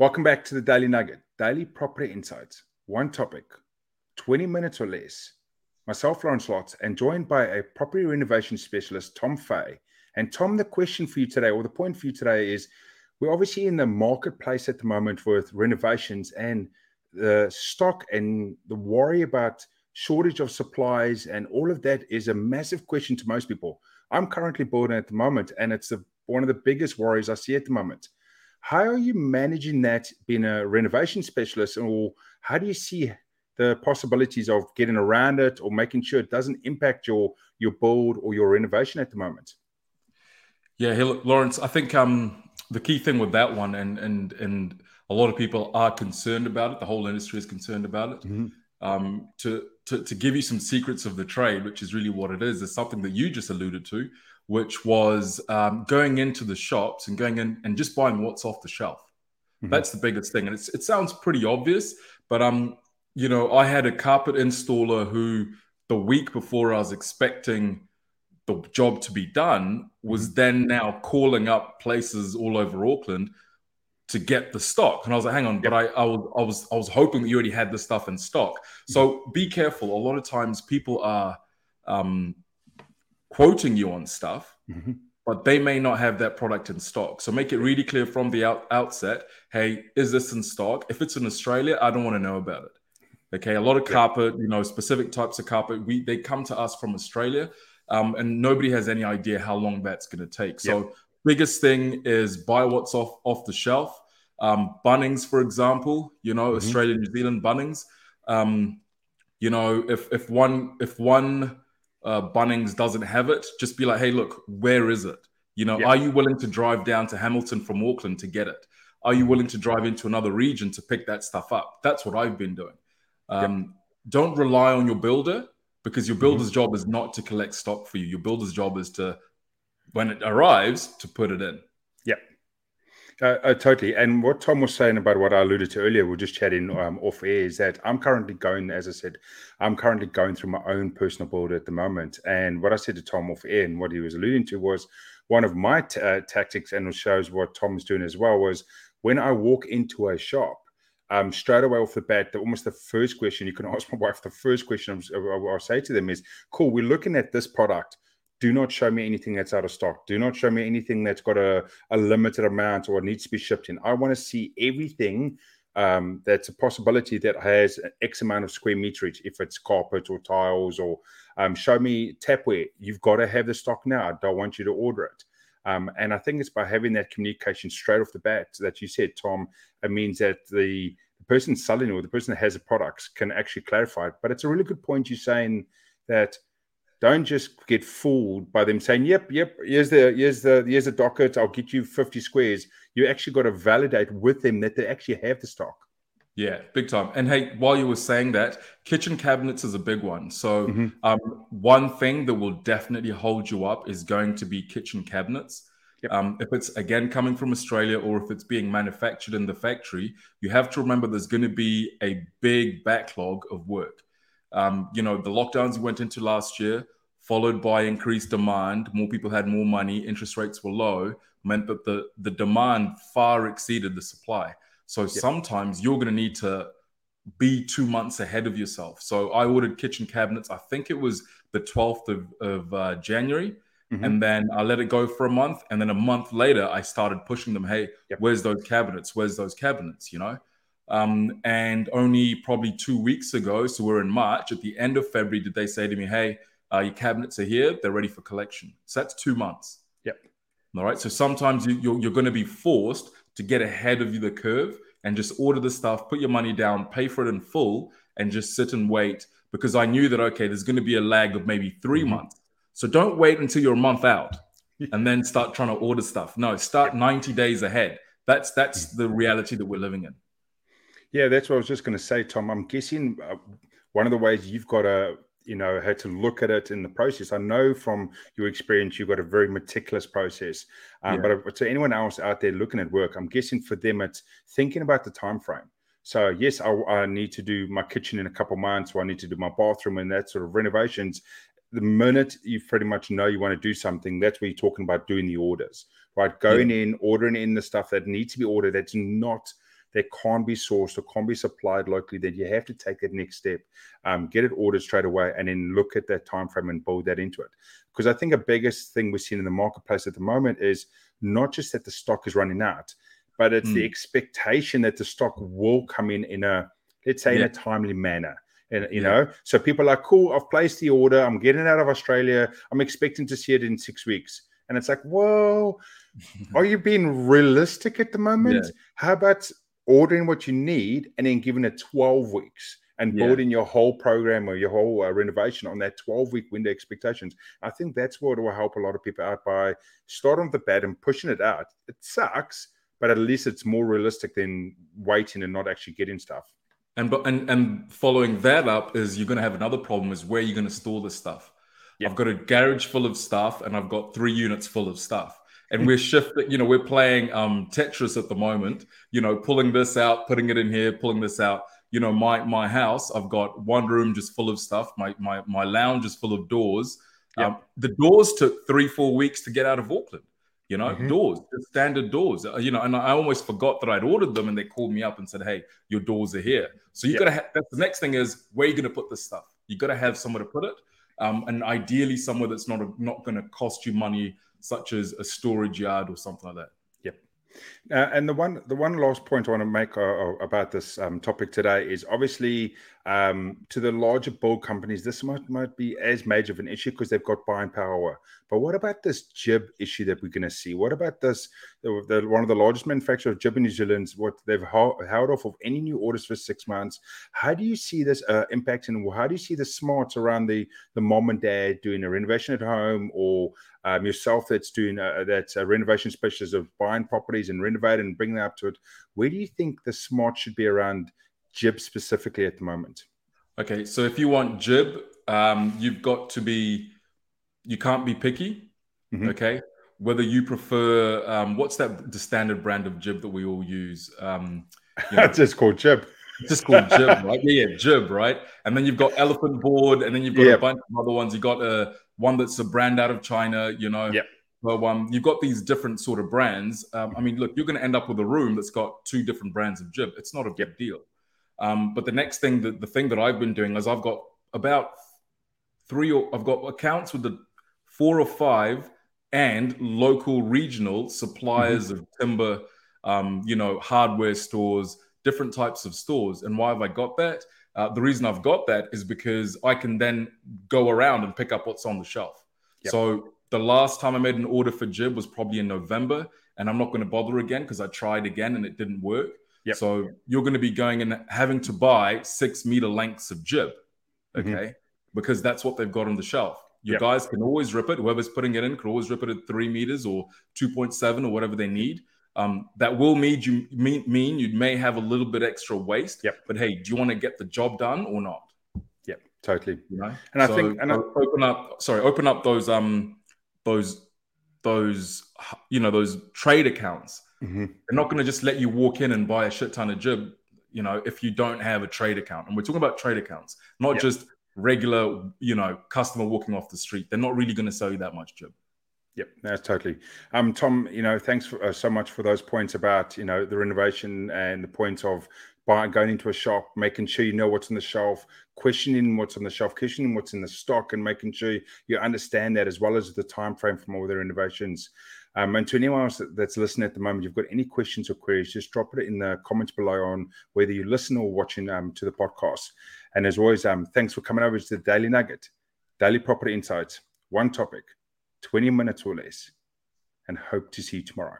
Welcome back to the Daily Nugget, Daily Property Insights. One topic, 20 minutes or less. Myself, Lawrence Lotze, and joined by a property renovation specialist, Tom Faye. And Tom, the question for you today, or the point for you today is we're obviously in the marketplace at the moment with renovations and the stock and the worry about shortage of supplies and all of that is a massive question to most people. I'm currently building at the moment, and it's one of the biggest worries I see at the moment. How are you managing that being a renovation specialist, or how do you see the possibilities of getting around it or making sure it doesn't impact your your build or your renovation at the moment? Yeah, hey, Lawrence, I think um, the key thing with that one, and and and a lot of people are concerned about it. The whole industry is concerned about it. Mm-hmm. Um, to, to to give you some secrets of the trade, which is really what it is, is something that you just alluded to, which was um, going into the shops and going in and just buying what's off the shelf. Mm-hmm. That's the biggest thing, and it sounds pretty obvious, but um, you know, I had a carpet installer who the week before I was expecting the job to be done was mm-hmm. then now calling up places all over Auckland to get the stock. And I was like, hang on, yep. but I, I was I was I was hoping that you already had the stuff in stock. So mm-hmm. be careful. A lot of times people are um, quoting you on stuff, mm-hmm. but they may not have that product in stock. So make it really clear from the out- outset hey, is this in stock? If it's in Australia, I don't want to know about it. Okay, a lot of carpet, you know, specific types of carpet, we they come to us from Australia, um, and nobody has any idea how long that's going to take. So, yep. biggest thing is buy what's off off the shelf. Um, Bunnings, for example, you know, mm-hmm. Australia, New Zealand Bunnings. Um, you know, if if one if one uh, Bunnings doesn't have it, just be like, hey, look, where is it? You know, yeah. are you willing to drive down to Hamilton from Auckland to get it? Are you willing to drive into another region to pick that stuff up? That's what I've been doing. Um, yep. Don't rely on your builder because your builder's mm-hmm. job is not to collect stock for you. Your builder's job is to, when it arrives, to put it in. Uh, uh, totally. And what Tom was saying about what I alluded to earlier, we're just chatting um, off air, is that I'm currently going, as I said, I'm currently going through my own personal build at the moment. And what I said to Tom off air and what he was alluding to was one of my t- uh, tactics, and it shows what Tom's doing as well, was when I walk into a shop, um, straight away off the bat, the, almost the first question you can ask my wife, the first question I'll say to them is, cool, we're looking at this product do not show me anything that's out of stock. Do not show me anything that's got a, a limited amount or needs to be shipped in. I want to see everything um, that's a possibility that has X amount of square meterage, if it's carpet or tiles, or um, show me tapware. You've got to have the stock now. I don't want you to order it. Um, and I think it's by having that communication straight off the bat that you said, Tom, it means that the, the person selling or the person that has the products can actually clarify it. But it's a really good point you're saying that – don't just get fooled by them saying, "Yep, yep, here's the here's the here's the docket. I'll get you 50 squares." You actually got to validate with them that they actually have the stock. Yeah, big time. And hey, while you were saying that, kitchen cabinets is a big one. So, mm-hmm. um, one thing that will definitely hold you up is going to be kitchen cabinets. Yep. Um, if it's again coming from Australia or if it's being manufactured in the factory, you have to remember there's going to be a big backlog of work. Um, you know, the lockdowns we went into last year, followed by increased demand. More people had more money. Interest rates were low, meant that the the demand far exceeded the supply. So sometimes you're going to need to be two months ahead of yourself. So I ordered kitchen cabinets. I think it was the 12th of, of uh, January. Mm-hmm. And then I let it go for a month. And then a month later, I started pushing them. Hey, yep. where's those cabinets? Where's those cabinets? You know? Um, and only probably two weeks ago, so we're in March, at the end of February, did they say to me, hey, uh, your cabinets are here, they're ready for collection. So that's two months. Yep. All right. So sometimes you, you're, you're going to be forced to get ahead of the curve and just order the stuff, put your money down, pay for it in full, and just sit and wait because I knew that, okay, there's going to be a lag of maybe 3 mm-hmm. months. So don't wait until you're a month out and then start trying to order stuff. No, start 90 days ahead. That's that's mm. the reality that we're living in. Yeah, that's what I was just going to say, Tom. I'm guessing uh, one of the ways you've got to you know had to look at it in the process i know from your experience you've got a very meticulous process um, yeah. but to anyone else out there looking at work i'm guessing for them it's thinking about the time frame so yes I, I need to do my kitchen in a couple months or i need to do my bathroom and that sort of renovations the minute you pretty much know you want to do something that's where you're talking about doing the orders right going yeah. in ordering in the stuff that needs to be ordered that's not that can't be sourced or can't be supplied locally, then you have to take that next step, um, get it ordered straight away, and then look at that time frame and build that into it. Because I think the biggest thing we're seeing in the marketplace at the moment is not just that the stock is running out, but it's mm. the hmm. expectation that the stock will come in in a let's say yeah. in a timely manner and you yeah. know so people are cool i've placed the order i'm getting out of australia i'm expecting to see it in six weeks and it's like whoa are you being realistic at the moment yeah. how about ordering what you need and then giving it 12 weeks and building your whole program or your whole uh, renovation on that 12 week window expectations i think that's what will help a lot of people out by starting with the bed and pushing it out it sucks but at least it's more realistic than waiting and not actually getting stuff and but and and following that up is you're going to have another problem is where you're going to store the stuff. Yep. I've got a garage full of stuff and I've got three units full of stuff. And we're shifting, you know, we're playing um, Tetris at the moment, you know, pulling this out, putting it in here, pulling this out. You know, my my house, I've got one room just full of stuff. My my my lounge is full of doors. Yep. Um, the doors took three, four weeks to get out of Auckland you know, mm-hmm. doors, standard doors, uh, you know, and I almost forgot that I'd ordered them and they called me up and said, Hey, your doors are here. So you yeah. gotta have that's the next thing is where you gonna put this stuff. You gotta have somewhere to put it. Um, and ideally somewhere that's not a, not gonna cost you money, such as a storage yard or something like that. Uh, and the one, the one last point I want to make uh, uh, about this um, topic today is obviously um, to the larger build companies, this might might be as major of an issue because they've got buying power. But what about this jib issue that we're going to see? What about this? The, the, one of the largest manufacturers of jib in New Zealand, what they've held, held off of any new orders for six months. How do you see this uh, impacting? How do you see the smarts around the the mom and dad doing a renovation at home or um, yourself that's doing a, that's a renovation specialist of buying properties and renovating and bringing them up to it. Where do you think the smart should be around jib specifically at the moment? Okay, so if you want jib, um, you've got to be, you can't be picky. Mm-hmm. Okay, whether you prefer, um, what's that the standard brand of jib that we all use? Um, you know, just called jib. Just called jib, right? Yeah, yeah, jib, right? And then you've got elephant board, and then you've got a bunch of other ones. You got a one that's a brand out of China, you know. Yep. So um, you've got these different sort of brands. Um, I mean, look, you're going to end up with a room that's got two different brands of jib. It's not a big deal. Um, but the next thing, the, the thing that I've been doing is I've got about three or I've got accounts with the four or five and local regional suppliers mm-hmm. of timber, um, you know, hardware stores, different types of stores. And why have I got that? Uh, the reason I've got that is because I can then go around and pick up what's on the shelf. Yep. So the last time I made an order for Jib was probably in November, and I'm not going to bother again because I tried again and it didn't work. Yep. So you're going to be going and having to buy six meter lengths of Jib, mm-hmm. okay? Mm-hmm. Because that's what they've got on the shelf. Your yep. guys can always rip it. Whoever's putting it in can always rip it at three meters or 2.7 or whatever they need. Um, that will mean you mean, mean you may have a little bit extra waste. Yep. But hey, do you want to get the job done or not? Yep, totally. You know, and I think and I, open up. Sorry, open up those um those those you know those trade accounts. Mm-hmm. They're not going to just let you walk in and buy a shit ton of jib. You know, if you don't have a trade account, and we're talking about trade accounts, not yep. just regular, you know, customer walking off the street. They're not really going to sell you that much jib. Yep, that's totally. Um, Tom, you know, thanks for, uh, so much for those points about you know the renovation and the point of buying, going into a shop, making sure you know what's on the shelf, questioning what's on the shelf, questioning what's in the stock, and making sure you understand that as well as the time frame from all the renovations. Um, and to anyone else that's listening at the moment, you've got any questions or queries, just drop it in the comments below on whether you listen or watching um, to the podcast. And as always, um, thanks for coming over to the Daily Nugget, Daily Property Insights, one topic 20 minutes or less, and hope to see you tomorrow.